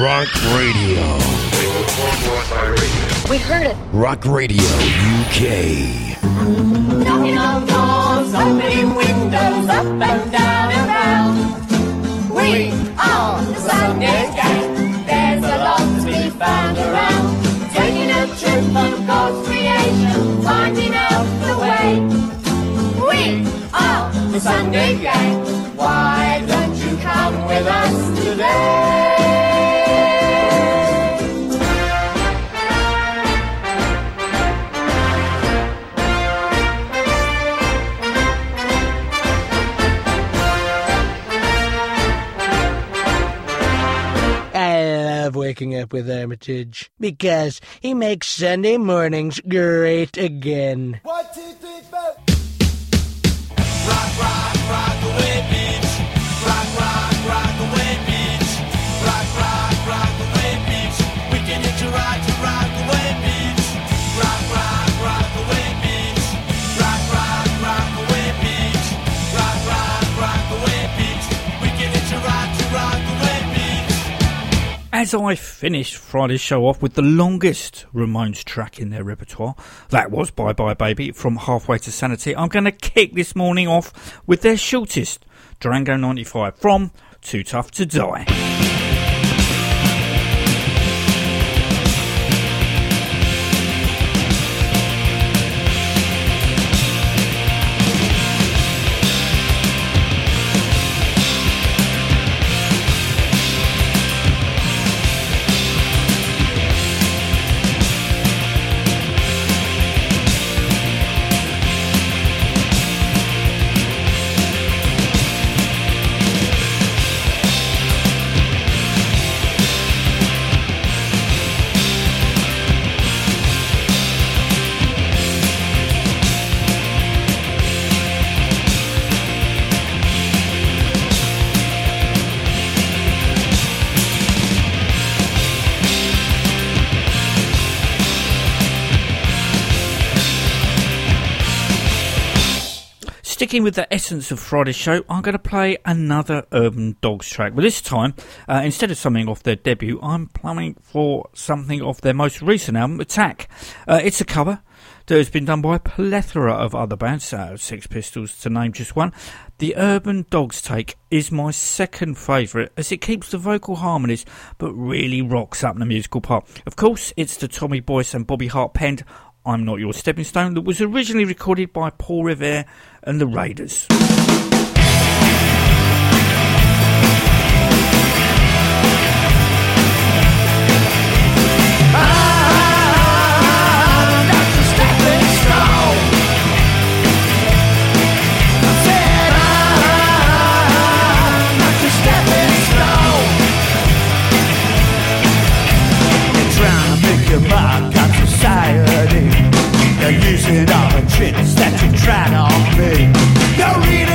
Rock Radio. We heard it. Rock Radio UK. Knocking on doors, opening windows, up and down and round. We are the Sunday Gang. There's a lot to be found around. Taking a trip of God's creation, finding out the way. We are the Sunday Gang. Why don't you come with us today? I love waking up with Armitage because he makes Sunday mornings great again. One, two, three, four. As I finished Friday's show off with the longest Ramones track in their repertoire, that was Bye Bye Baby from Halfway to Sanity, I'm going to kick this morning off with their shortest, Durango 95 from Too Tough to Die. Sticking with the essence of Friday's show, I'm going to play another Urban Dogs track. But this time, uh, instead of something off their debut, I'm plumbing for something off their most recent album, Attack. Uh, it's a cover that has been done by a plethora of other bands, uh, Sex Pistols to name just one. The Urban Dogs take is my second favourite as it keeps the vocal harmonies but really rocks up the musical part. Of course, it's the Tommy Boyce and Bobby Hart penned I'm Not Your Stepping Stone that was originally recorded by Paul Revere and the Raiders. Using all the tricks that you tried on me. You're reading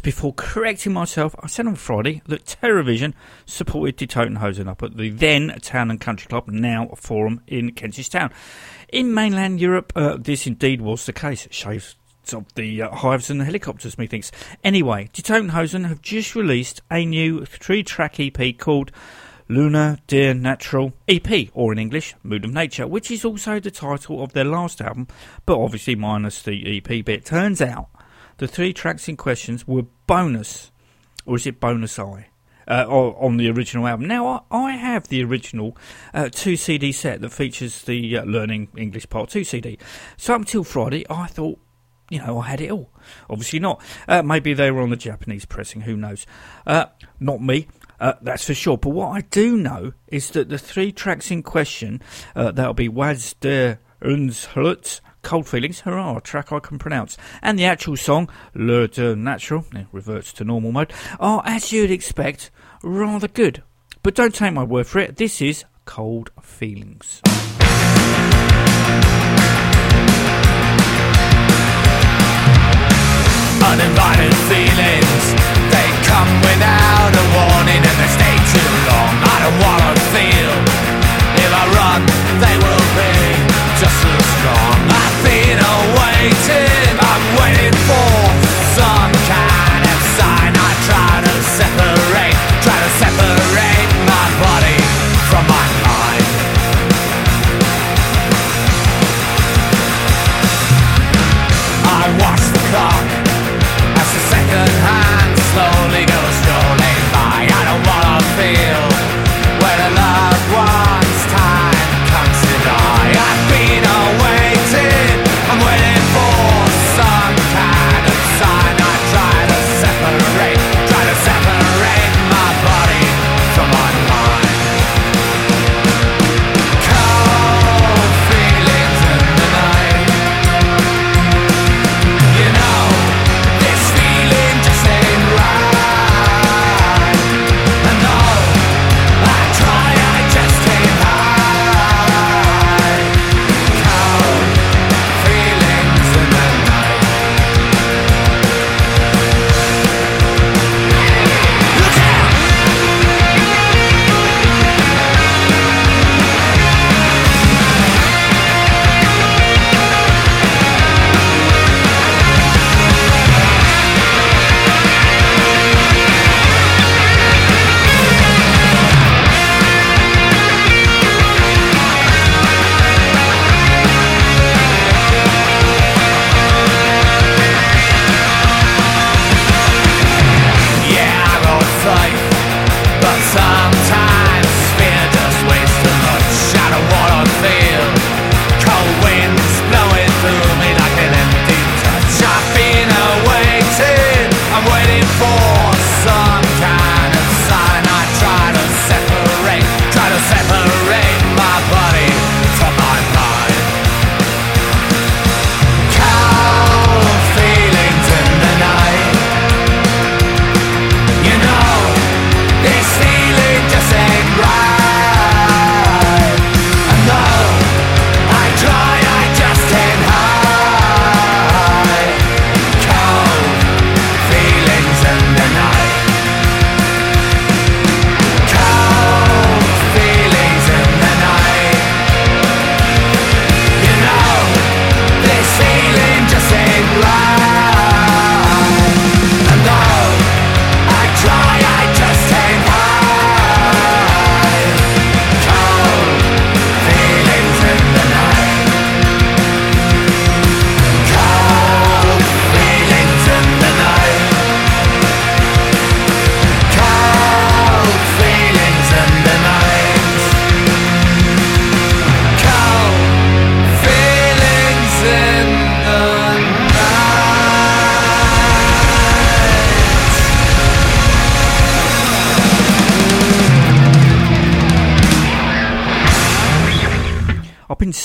before correcting myself, I said on Friday that Terrorvision supported De up at the then Town and Country Club, now Forum in Kentish Town. In mainland Europe, uh, this indeed was the case. Shaves of the uh, hives and the Hellacopters, methinks. Anyway, Die Toten Hosen have just released a new three-track EP called Luna Dear Natural EP, or in English, Mood of Nature, which is also the title of their last album, but obviously minus the EP bit. Turns out the three tracks in questions were bonus, or is it bonus I? Uh, on the original album. Now, I, have the original uh, two CD set that features the uh, Learning English Part 2 CD. So, up until Friday, I thought, you know, I had it all. Obviously not. Uh, maybe they were on the Japanese pressing, who knows? Uh, not me. Uh, that's for sure. But what I do know is that the three tracks in question, that'll be Was der Unshlut, Cold Feelings, hurrah, track I can pronounce, and the actual song, Le de Natural, reverts to normal mode, are, as you'd expect, rather good. But don't take my word for it, this is Cold Feelings. Uninvited feelings, they come without a warning and they stay too long. I don't wanna feel. If I run, they will waiting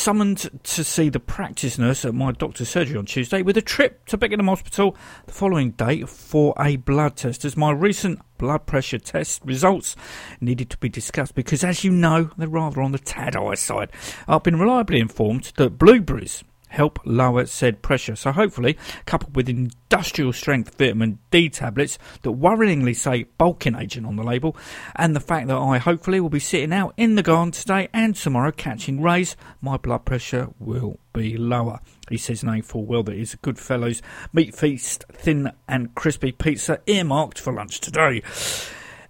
summoned to see the practice nurse at my doctor's surgery on Tuesday with a trip to Beckenham Hospital the following day for a blood test as my recent blood pressure test results needed to be discussed because as you know they're rather on the tad high side. I've been reliably informed that blueberries help lower said pressure. So hopefully, coupled with industrial strength vitamin D tablets that worryingly say bulking agent on the label, and the fact that I hopefully will be sitting out in the garden today and tomorrow catching rays, my blood pressure will be lower. He says, knowing full well that it's a Goodfella's meat feast, thin and crispy pizza earmarked for lunch today.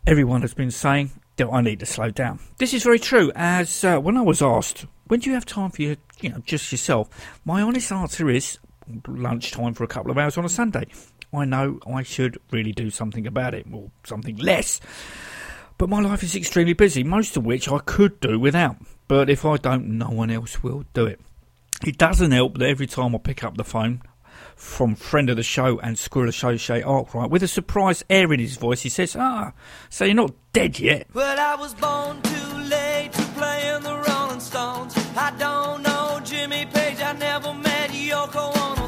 Everyone has been saying that I need to slow down. This is very true, as uh, when I was asked, when do you have time for your, you know, just yourself? My honest answer is lunchtime for a couple of hours on a Sunday. I know I should really do something about it, or something less. But my life is extremely busy, most of which I could do without. But if I don't, no one else will do it. It doesn't help that every time I pick up the phone from friend of the show and Squirrel Associate Arkwright, with a surprised air in his voice, he says, Ah, so you're not dead yet. Well, I was born too late to play in the Rolling Stones. I don't know Jimmy Page, I never met Yoko.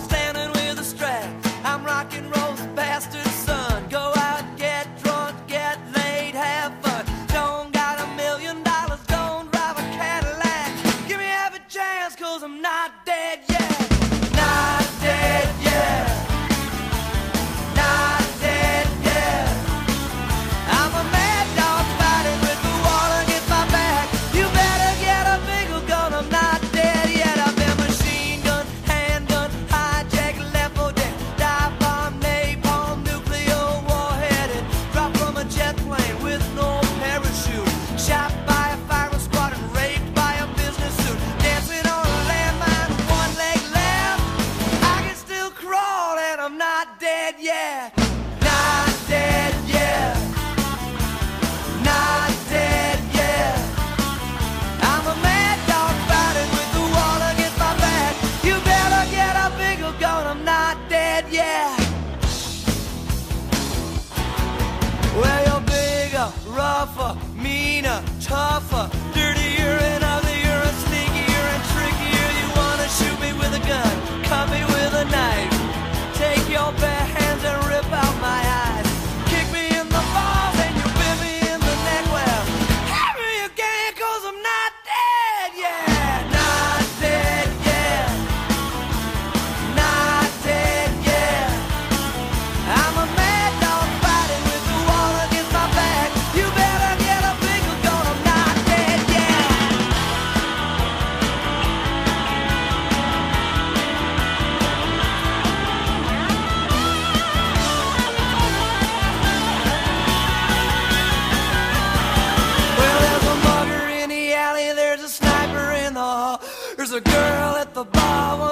A girl at the bar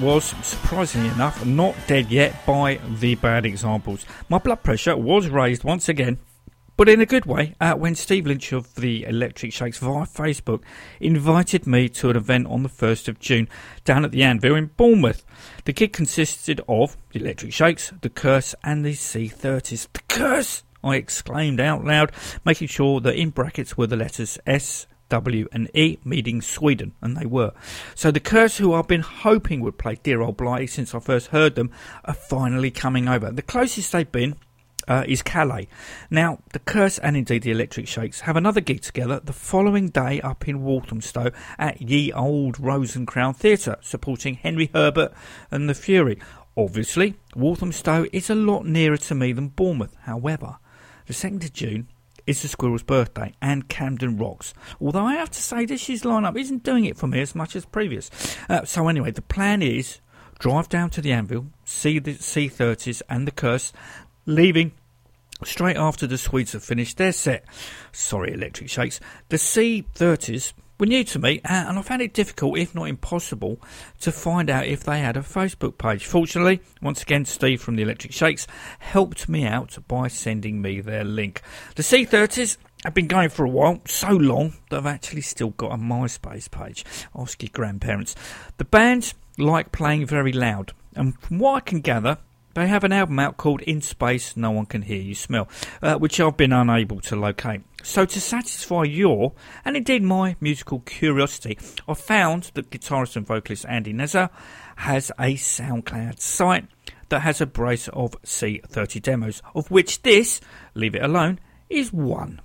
was, surprisingly enough, not dead yet by the bad examples. My blood pressure was raised once again, but in a good way, uh, when Steve Lynch of the Electric Shakes via Facebook invited me to an event on the 1st of June down at the Anvil in Bournemouth. The gig consisted of the Electric Shakes, the Curse, and the C30s. The Curse! I exclaimed out loud, making sure that in brackets were the letters S, W, and E, meeting Sweden, and they were. So the Curse, who I've been hoping would play Dear Old Blighty since I first heard them, are finally coming over. The closest they've been uh, is Calais. Now, the Curse and indeed the Electric Shakes have another gig together the following day up in Walthamstow at Ye Old Rose and Crown Theatre, supporting Henry Herbert and the Fury. Obviously, Walthamstow is a lot nearer to me than Bournemouth. However, the 2nd of June is the Squirrel's birthday and Camden Rocks. Although I have to say this year's lineup isn't doing it for me as much as previous. Uh, so anyway, the plan is drive down to the Anvil, see the C30s and the Curse, leaving straight after the Swedes have finished their set. Sorry, Electric Shakes. The C30s were new to me, uh, and I found it difficult, if not impossible, to find out if they had a Facebook page. Fortunately, once again, Steve from the Electric Shakes helped me out by sending me their link. The C30s have been going for a while, so long that I've actually still got a MySpace page. Ask your grandparents. The band like playing very loud, and from what I can gather, they have an album out called In Space No One Can Hear You Smell, uh, which I've been unable to locate. So, to satisfy your, and indeed my, musical curiosity, I found that guitarist and vocalist Andy Nezza has a SoundCloud site that has a brace of C30 demos, of which this, Leave It Alone, is one.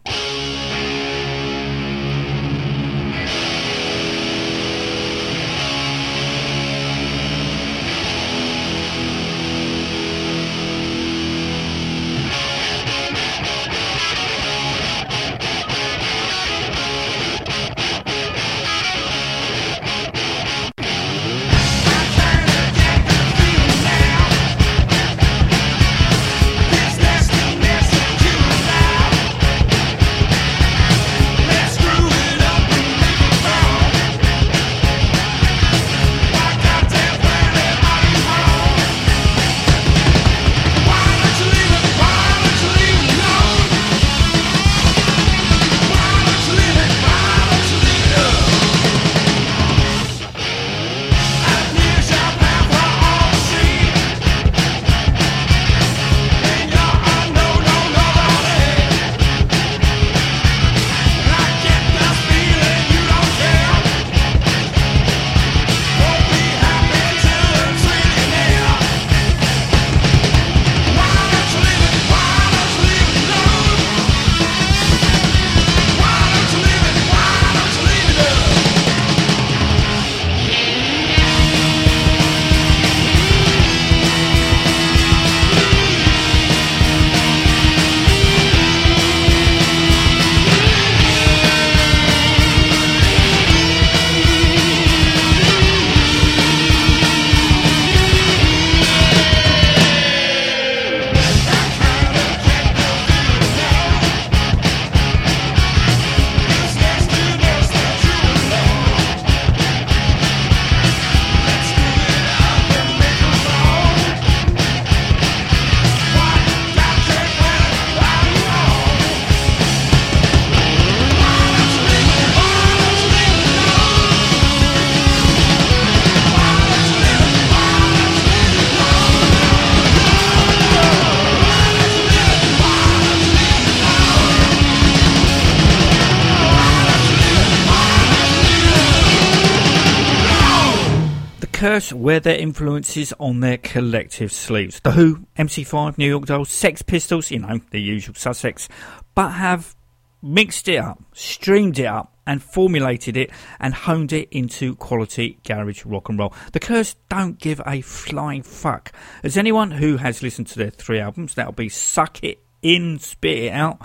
Curse wear their influences on their collective sleeves. The Who, MC5, New York Dolls, Sex Pistols, you know, the usual suspects, but have mixed it up, streamed it up, and formulated it and honed it into quality garage rock and roll. The Curse don't give a flying fuck. As anyone who has listened to their three albums, that'll be Suck It In, Spit It Out,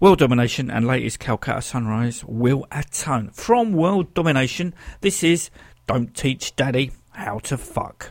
World Domination, and latest Calcutta Sunrise will atone. From World Domination, this is Don't Teach Daddy How to Fuck.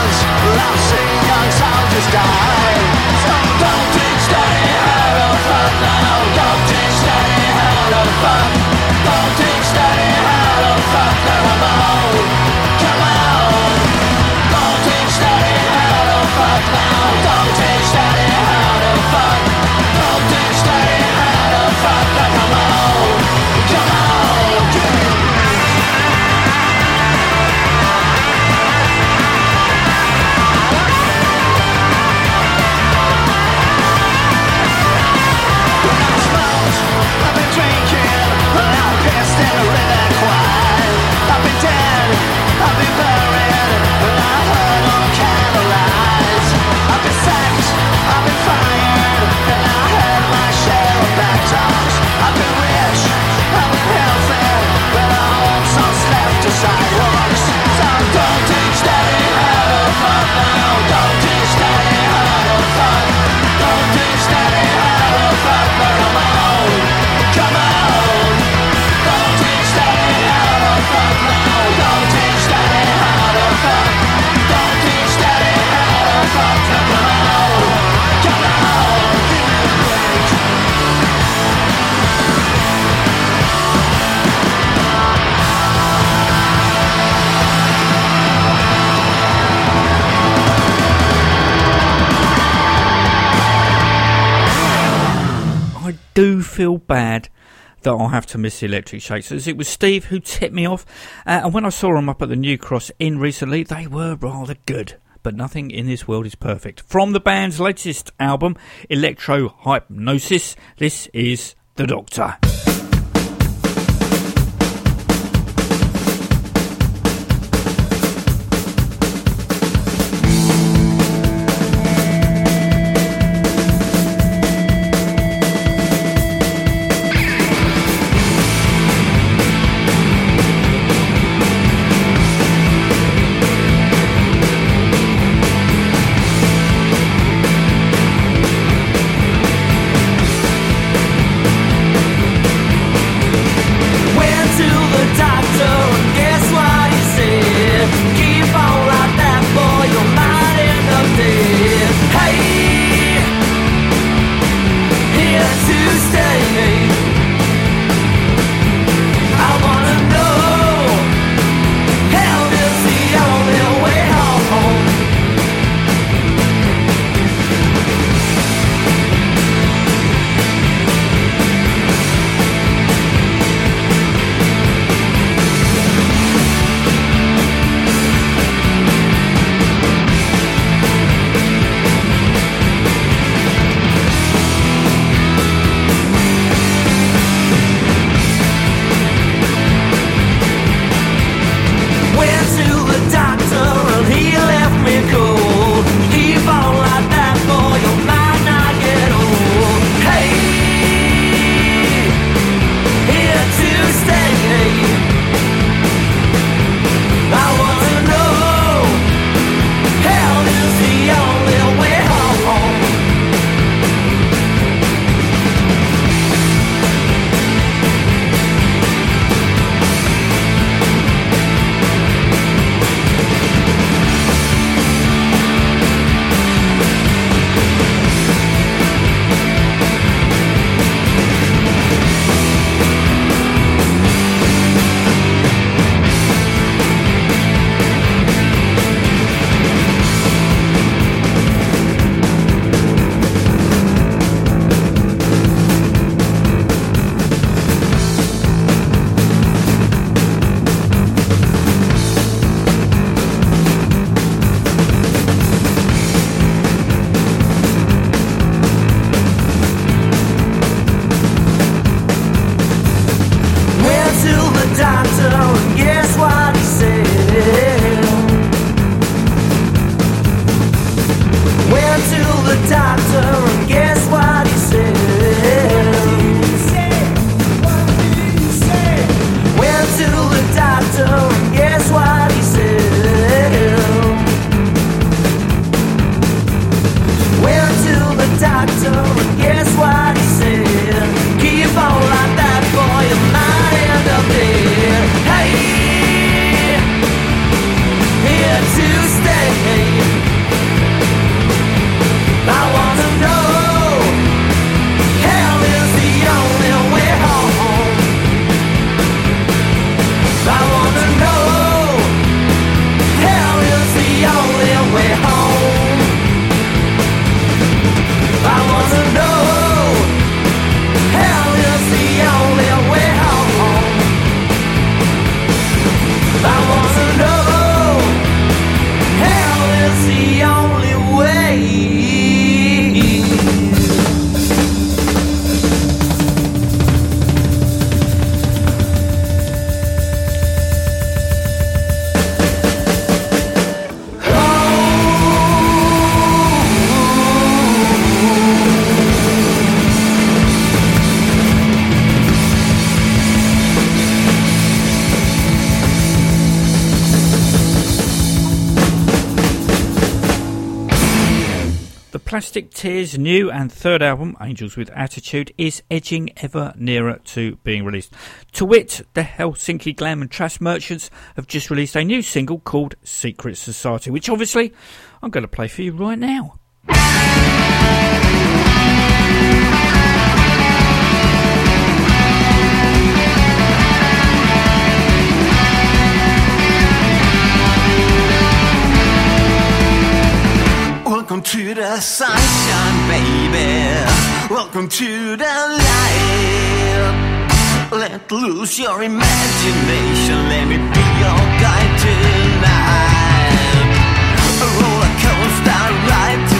feel bad that I'll have to miss the Electric Shakes, it was Steve who tipped me off. Uh, and when I saw them up at the New Cross Inn recently, they were rather good. But nothing in this world is perfect. From the band's latest album, Electro Hypnosis, this is The Doctor. Plastic Tears' new and third album, Angels with Attitude, is edging ever nearer to being released. To wit, the Helsinki Glam and Trash Merchants have just released a new single called Secret Society, which obviously I'm going to play for you right now. Welcome to the sunshine, baby. Welcome to the light. Let loose your imagination. Let me be your guide tonight. A roller coaster ride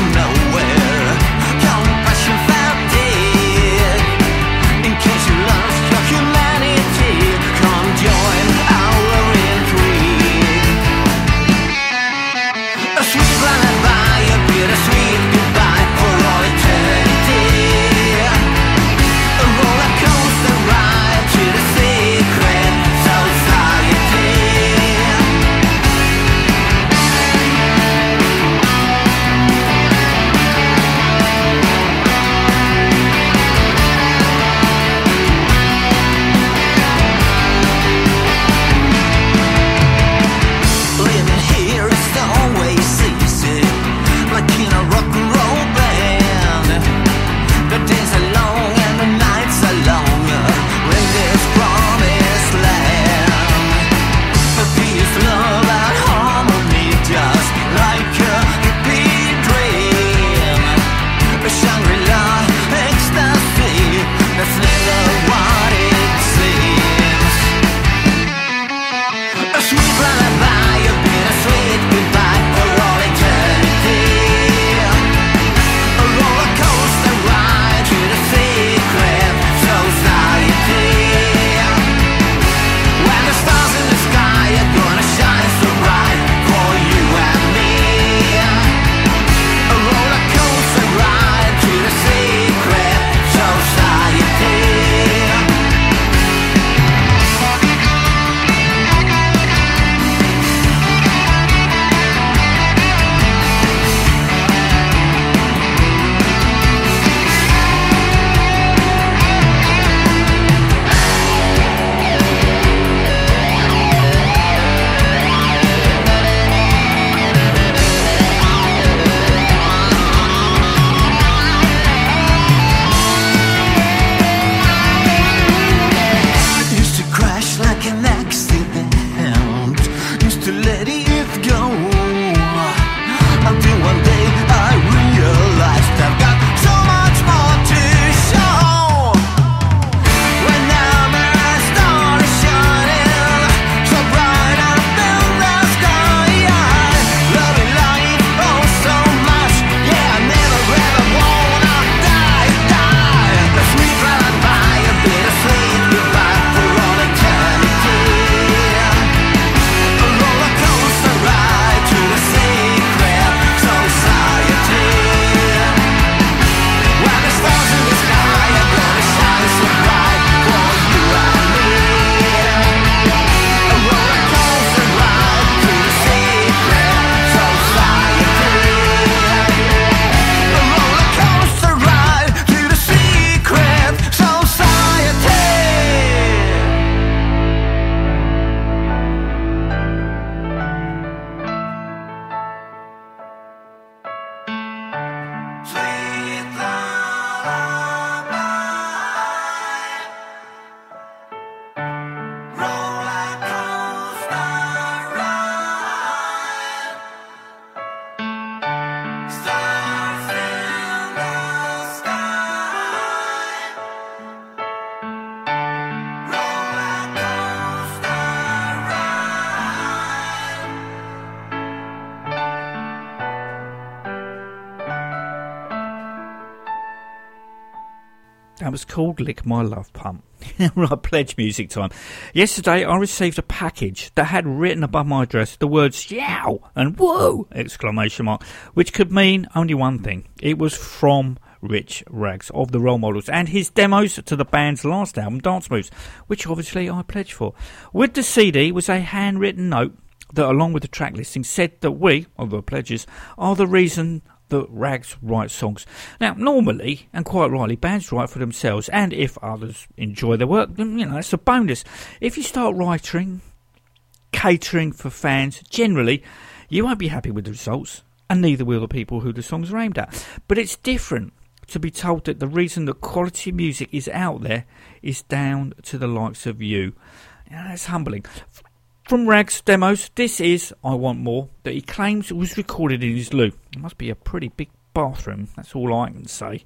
That was called Lick My Love Pump. right, pledge music time. Yesterday I received a package that had written above my address the words yow and whoa exclamation mark, which could mean only one thing. It was from Rich Rags of the Role Models and his demos to the band's last album, Dance Moves, which obviously I pledged for. With the CD was a handwritten note that, along with the track listing, said that we, of the pledges, are the reason that Rags write songs. Now, normally, and quite rightly, bands write for themselves, and if others enjoy their work, then, you know, that's a bonus. If you start writing, catering for fans, generally, you won't be happy with the results, and neither will the people who the songs are aimed at. But it's different to be told that the reason that quality music is out there is down to the likes of you. Yeah, that's humbling. From Rags Demos, this is I Want More, that he claims was recorded in his loo. It must be a pretty big bathroom, that's all I can say.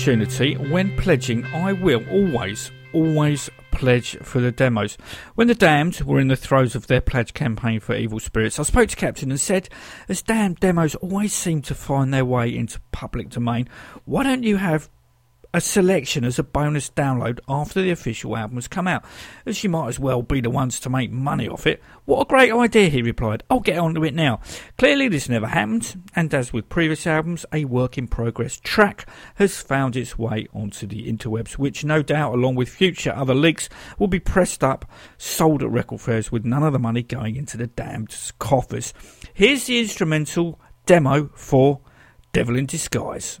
Opportunity, when pledging, I will always, always pledge for the demos. When the Damned were in the throes of their pledge campaign for Evil Spirits, I spoke to Captain and said, as damned demos always seem to find their way into public domain, why don't you have a selection as a bonus download after the official album has come out, as you might as well be the ones to make money off it. What a great idea, he replied. I'll get on to it now. Clearly, this never happened, and as with previous albums, a work in progress track has found its way onto the interwebs, which no doubt, along with future other leaks, will be pressed up, sold at record fairs, with none of the money going into the damned coffers. Here's the instrumental demo for Devil in Disguise.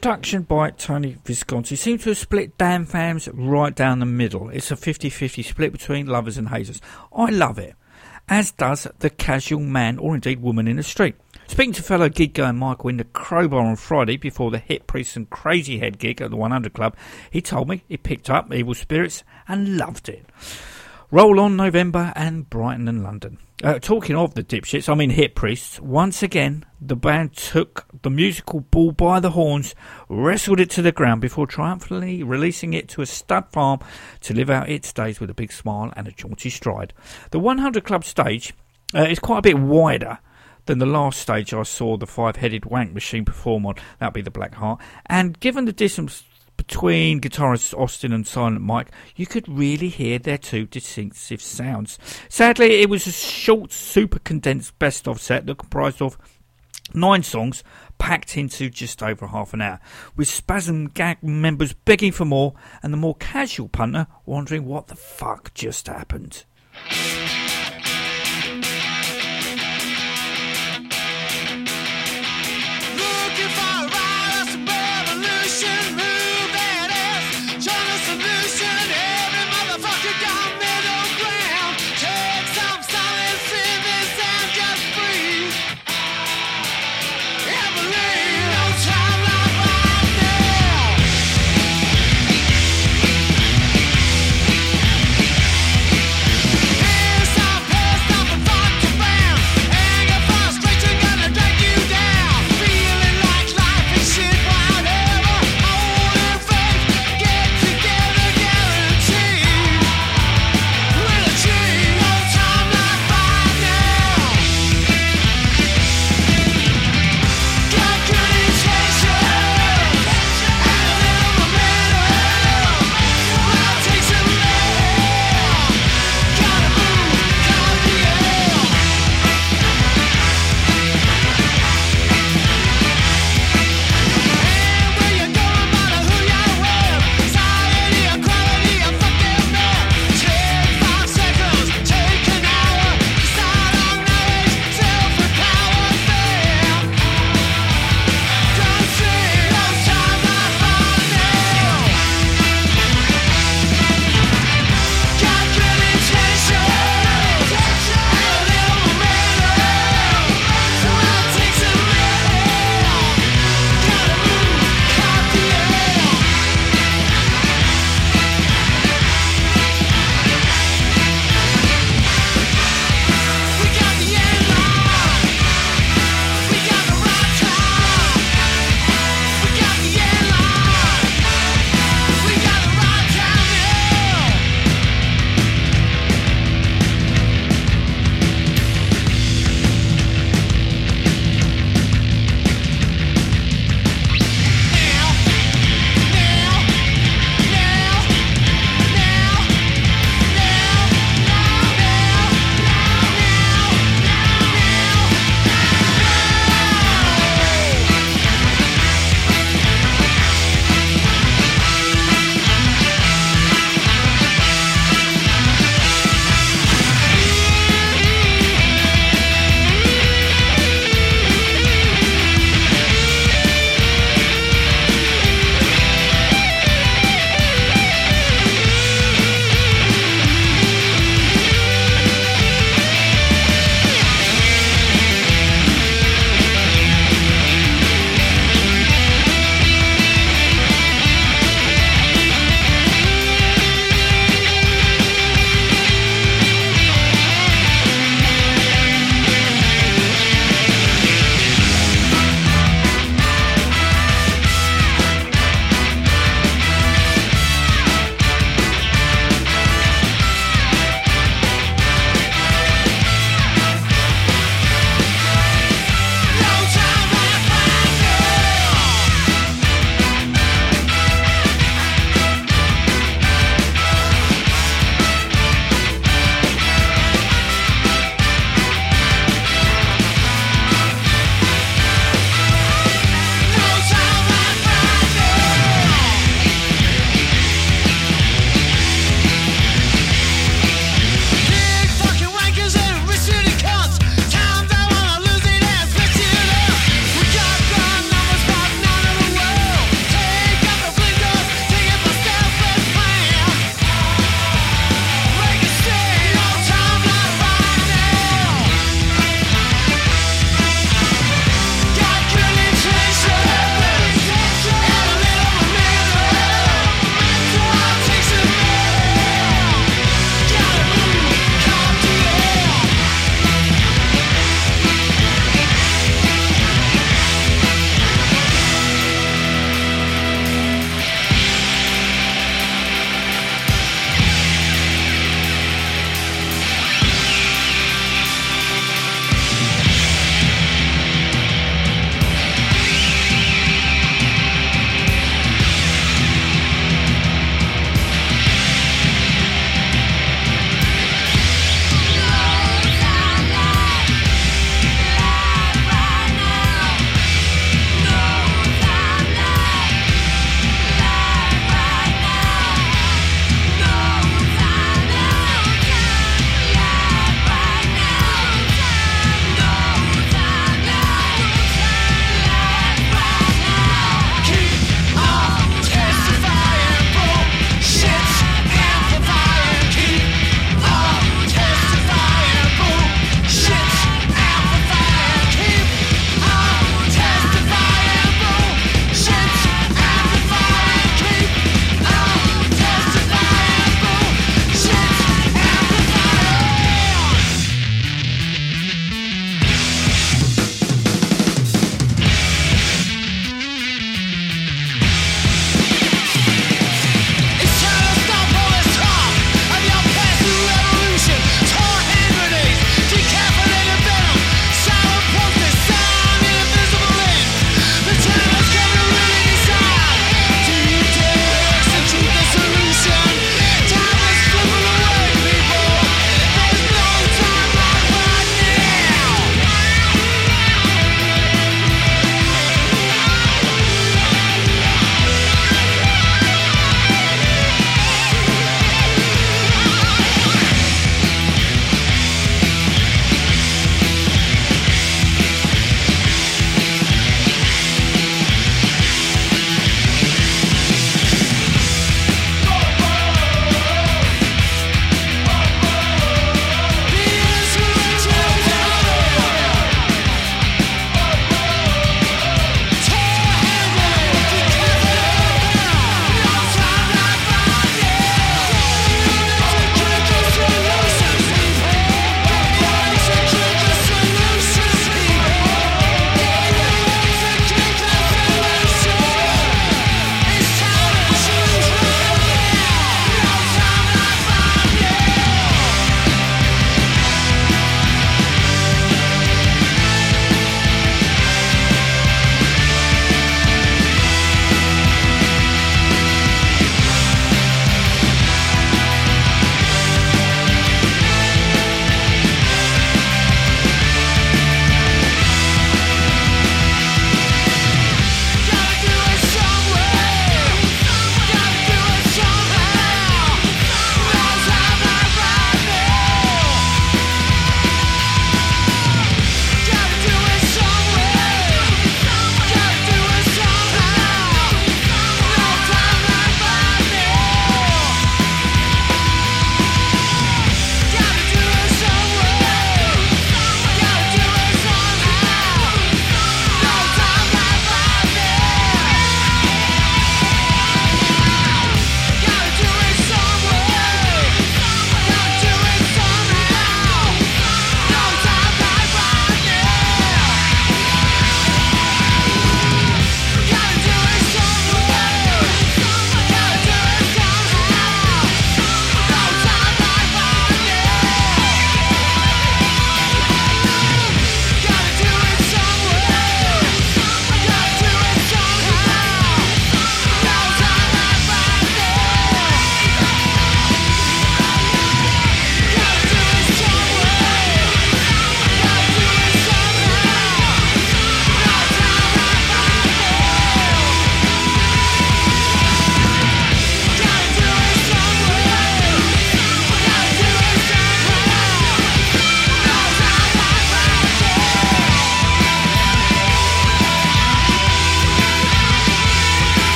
production by Tony Visconti seems to have split Damned fans right down the middle. It's a 50-50 split between lovers and haters. I love it, as does the casual man or indeed woman in the street. Speaking to fellow gig going Michael in the Crobar on Friday before the Hip Priest and Crazyhead gig at the 100 Club, he told me he picked up Evil Spirits and loved it. Roll on November and Brighton and London. Uh, talking of the dipshits, I mean Hip Priests, once again the band took the musical bull by the horns, wrestled it to the ground before triumphantly releasing it to a stud farm to live out its days with a big smile and a jaunty stride. The 100 Club stage uh, is quite a bit wider than the last stage I saw the five headed wank machine perform on, that'd be the Black Heart, and given the distance between guitarists Austin and Silent Mike, you could really hear their two distinctive sounds. Sadly, it was a short, super condensed best of set that comprised of nine songs packed into just over half an hour, with Spasm Gag members begging for more and the more casual punter wondering what the fuck just happened.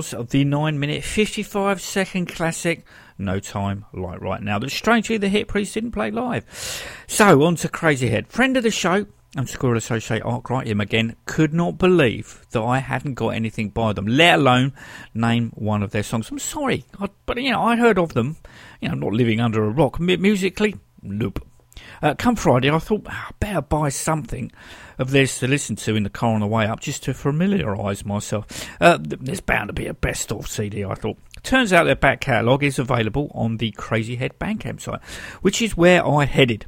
Was the 9 minute 55 second classic No Time Like Right Now that strangely the Hip Priest didn't play live. So on to Crazyhead. Friend of the show and Squirrel Associate Arkwright, him again, could not believe that I hadn't got anything by them, let alone name one of their songs. I'm sorry, I, but you know, I heard of them, you know, not living under a rock. M- musically, nope. Uh, come Friday, I thought "Ah, I better buy something of theirs to listen to in the car on the way up, just to familiarise myself. Uh, there's bound to be a best of CD, I thought. Turns out their back catalogue is available on the Crazyhead Bandcamp site, which is where I headed.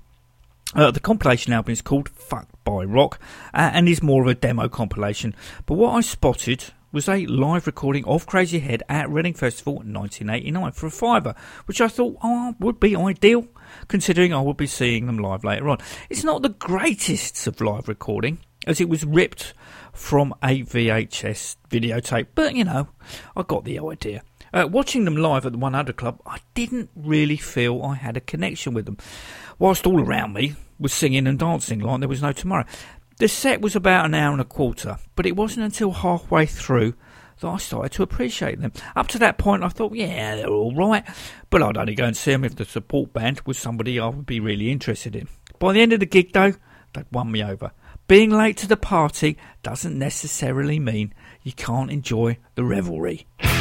Uh, the compilation album is called Fucked by Rock uh, and is more of a demo compilation. But what I spotted was a live recording of Crazyhead at Reading Festival 1989 for a fiver, which I thought oh, would be ideal considering I would be seeing them live later on. It's not the greatest of live recording as it was ripped from a VHS videotape, but you know, I got the idea. Uh, watching them live at the 100 Club, I didn't really feel I had a connection with them whilst all around me was singing and dancing like there was no tomorrow. The set was about an hour and a quarter, but it wasn't until halfway through that I started to appreciate them. Up to that point, I thought, yeah, they're all right, but I'd only go and see them if the support band was somebody I would be really interested in. By the end of the gig, though, they'd won me over. Being late to the party doesn't necessarily mean you can't enjoy the revelry.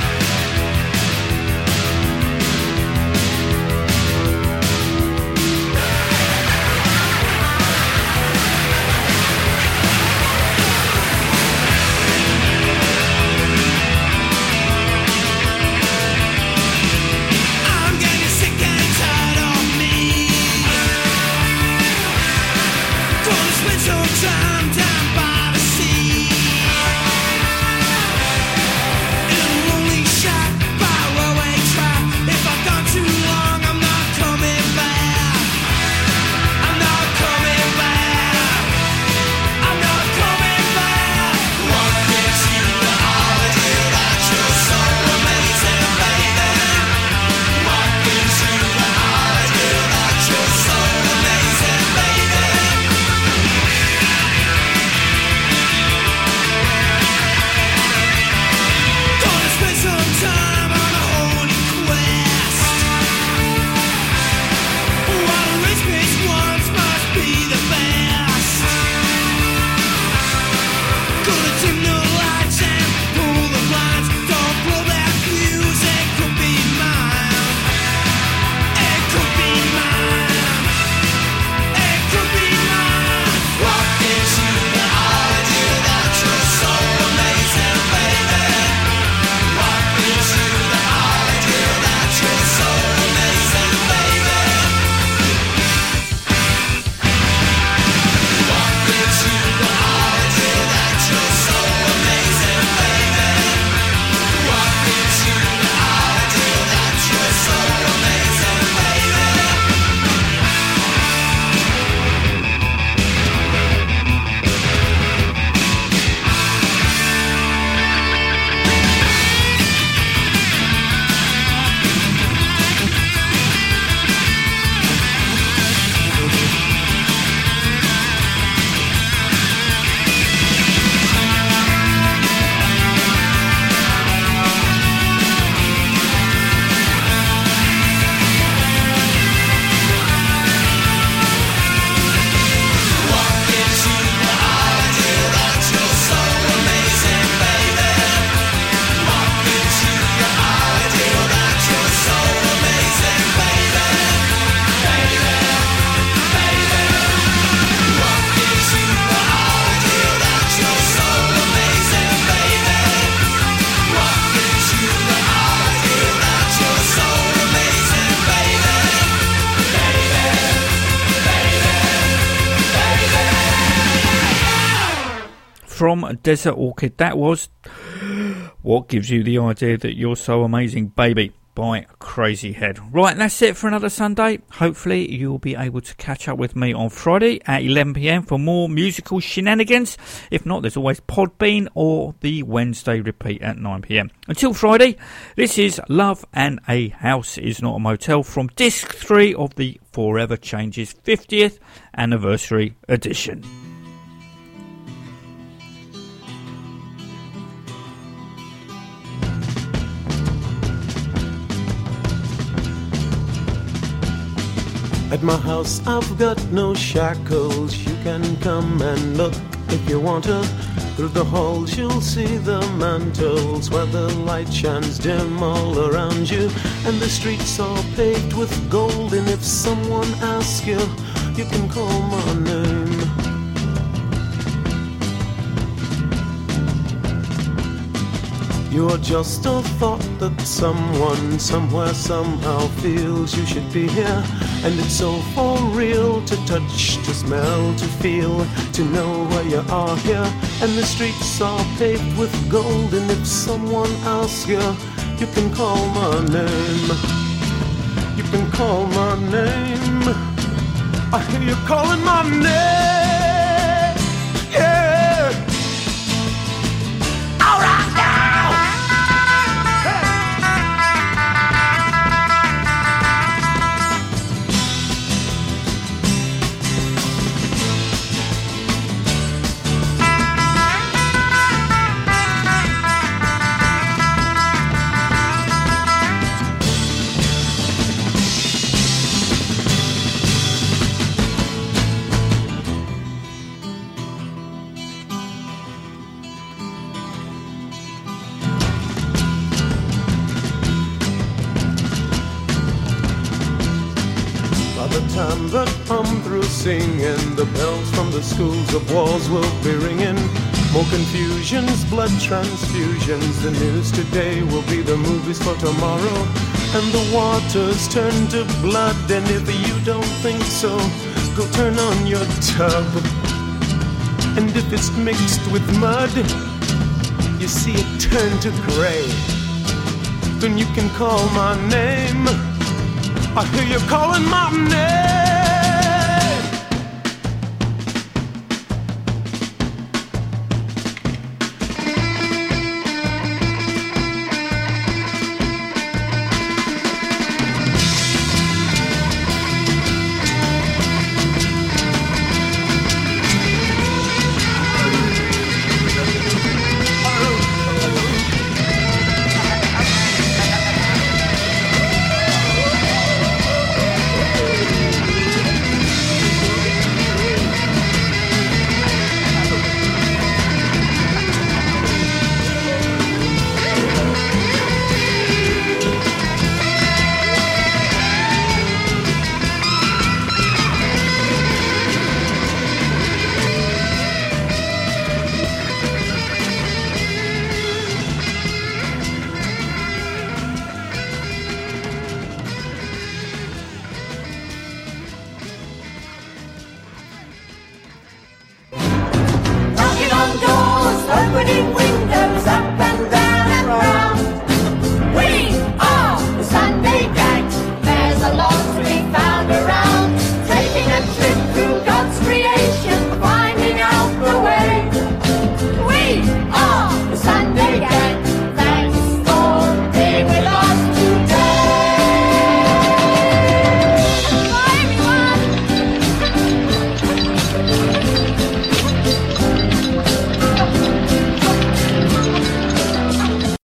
From Desert Orchid, that was What Gives You the Idea That You're So Amazing, Baby by Crazyhead. Right, that's it for another Sunday. Hopefully, you'll be able to catch up with me on Friday at 11pm for more musical shenanigans. If not, there's always Podbean or the Wednesday repeat at 9pm. Until Friday, this is Love and a House is Not a Motel from Disc 3 of the Forever Changes 50th Anniversary Edition. At my house, I've got no shackles. You can come and look if you want to. Through the halls, you'll see the mantles where the light shines dim all around you. And the streets are paved with gold. And if someone asks you, you can call my name. You're just a thought that someone somewhere somehow feels you should be here. And it's so for real to touch, to smell, to feel, to know where you are here. And the streets are paved with gold. And if someone asks you, you can call my name. You can call my name. I hear you calling my name. The wars will be ringing. More confusions, blood transfusions. The news today will be the movies for tomorrow. And the waters turn to blood. And if you don't think so, go turn on your tub. And if it's mixed with mud, you see it turn to gray. Then you can call my name. I hear you calling my name.